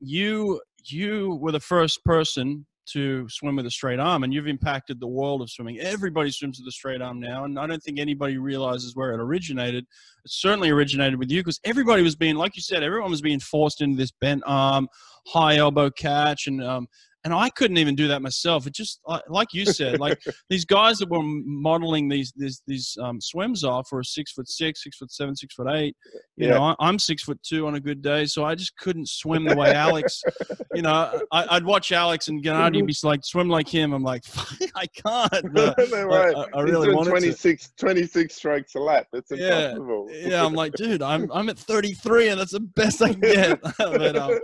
you you were the first person to swim with a straight arm and you've impacted the world of swimming. Everybody swims with a straight arm now and i don't think anybody realizes where it originated. It certainly originated with you because everybody was being like you said everyone was being forced into this bent arm high elbow catch and um, and I couldn't even do that myself. It just like you said, like these guys that were modeling these these these um, swims off were six foot six, six foot seven, six foot eight. You yeah. know, I, am six foot two on a good day, so I just couldn't swim the way Alex. you know, I, would watch Alex and Gennady be like swim like him. I'm like, I can't. no, right. I, I, really want 26, 26 strokes a lap. It's impossible. Yeah, yeah. I'm like, dude, I'm I'm at 33, and that's the best I can get. but, um,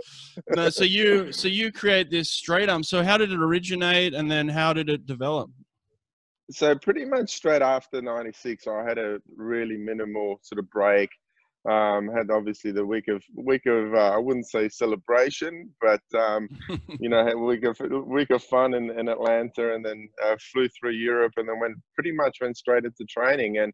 no, so you so you create this straight um, so how did it originate, and then how did it develop? So pretty much straight after '96, I had a really minimal sort of break. Um, had obviously the week of week of uh, I wouldn't say celebration, but um, you know, had a week of week of fun in, in Atlanta, and then uh, flew through Europe, and then went pretty much went straight into training. And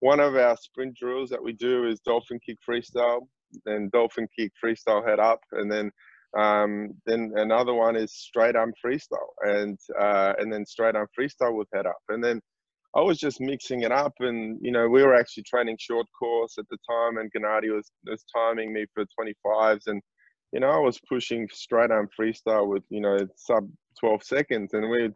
one of our sprint drills that we do is dolphin kick freestyle, then dolphin kick freestyle head up, and then um, then another one is straight arm freestyle, and uh, and then straight arm freestyle with head up, and then I was just mixing it up, and you know we were actually training short course at the time, and Gennady was was timing me for 25s, and you know I was pushing straight arm freestyle with you know sub 12 seconds, and we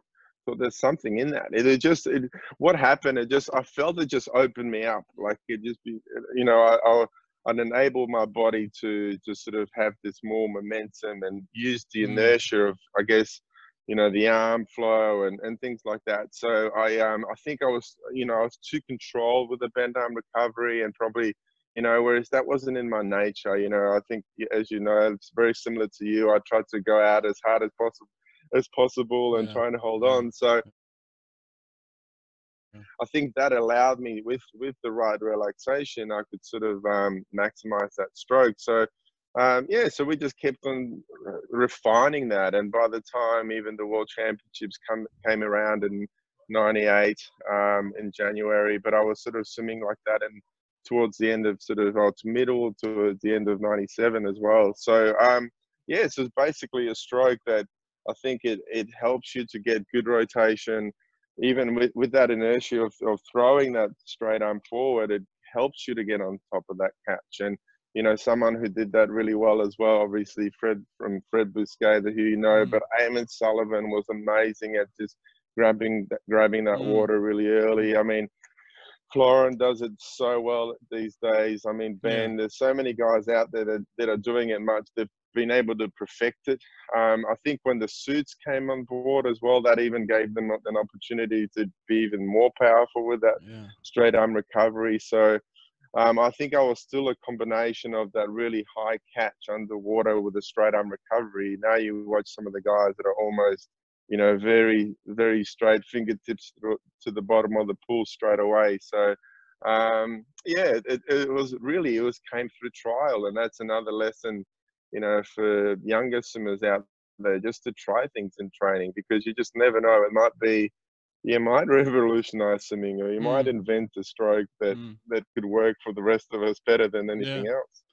thought there's something in that. It, it just it, what happened. It just I felt it just opened me up, like it just be you know I, I I'd enable my body to to sort of have this more momentum and use the mm. inertia of, I guess, you know, the arm flow and, and things like that. So I um I think I was you know I was too controlled with the bend arm recovery and probably you know whereas that wasn't in my nature. You know I think as you know it's very similar to you. I tried to go out as hard as possible as possible and yeah. trying to hold on. So I think that allowed me with with the right relaxation, I could sort of um, maximize that stroke. So um, yeah, so we just kept on refining that, and by the time even the World Championships come came around in '98 um, in January, but I was sort of swimming like that and towards the end of sort of oh, middle to the end of '97 as well. So um, yeah, so it's basically a stroke that I think it it helps you to get good rotation even with, with that inertia of, of throwing that straight arm forward, it helps you to get on top of that catch. And, you know, someone who did that really well as well, obviously Fred from Fred Bousquet, who you know, mm. but Eamon Sullivan was amazing at just grabbing grabbing that mm. water really early. I mean, Florent does it so well these days. I mean, Ben, yeah. there's so many guys out there that, that are doing it much. Been able to perfect it. Um, I think when the suits came on board as well, that even gave them an opportunity to be even more powerful with that yeah. straight arm recovery. So um, I think I was still a combination of that really high catch underwater with a straight arm recovery. Now you watch some of the guys that are almost, you know, very, very straight fingertips to the bottom of the pool straight away. So um, yeah, it, it was really, it was came through trial. And that's another lesson you know, for younger swimmers out there, just to try things in training because you just never know. It might be, you might revolutionize swimming, or you mm. might invent a stroke that mm. that could work for the rest of us better than anything yeah. else.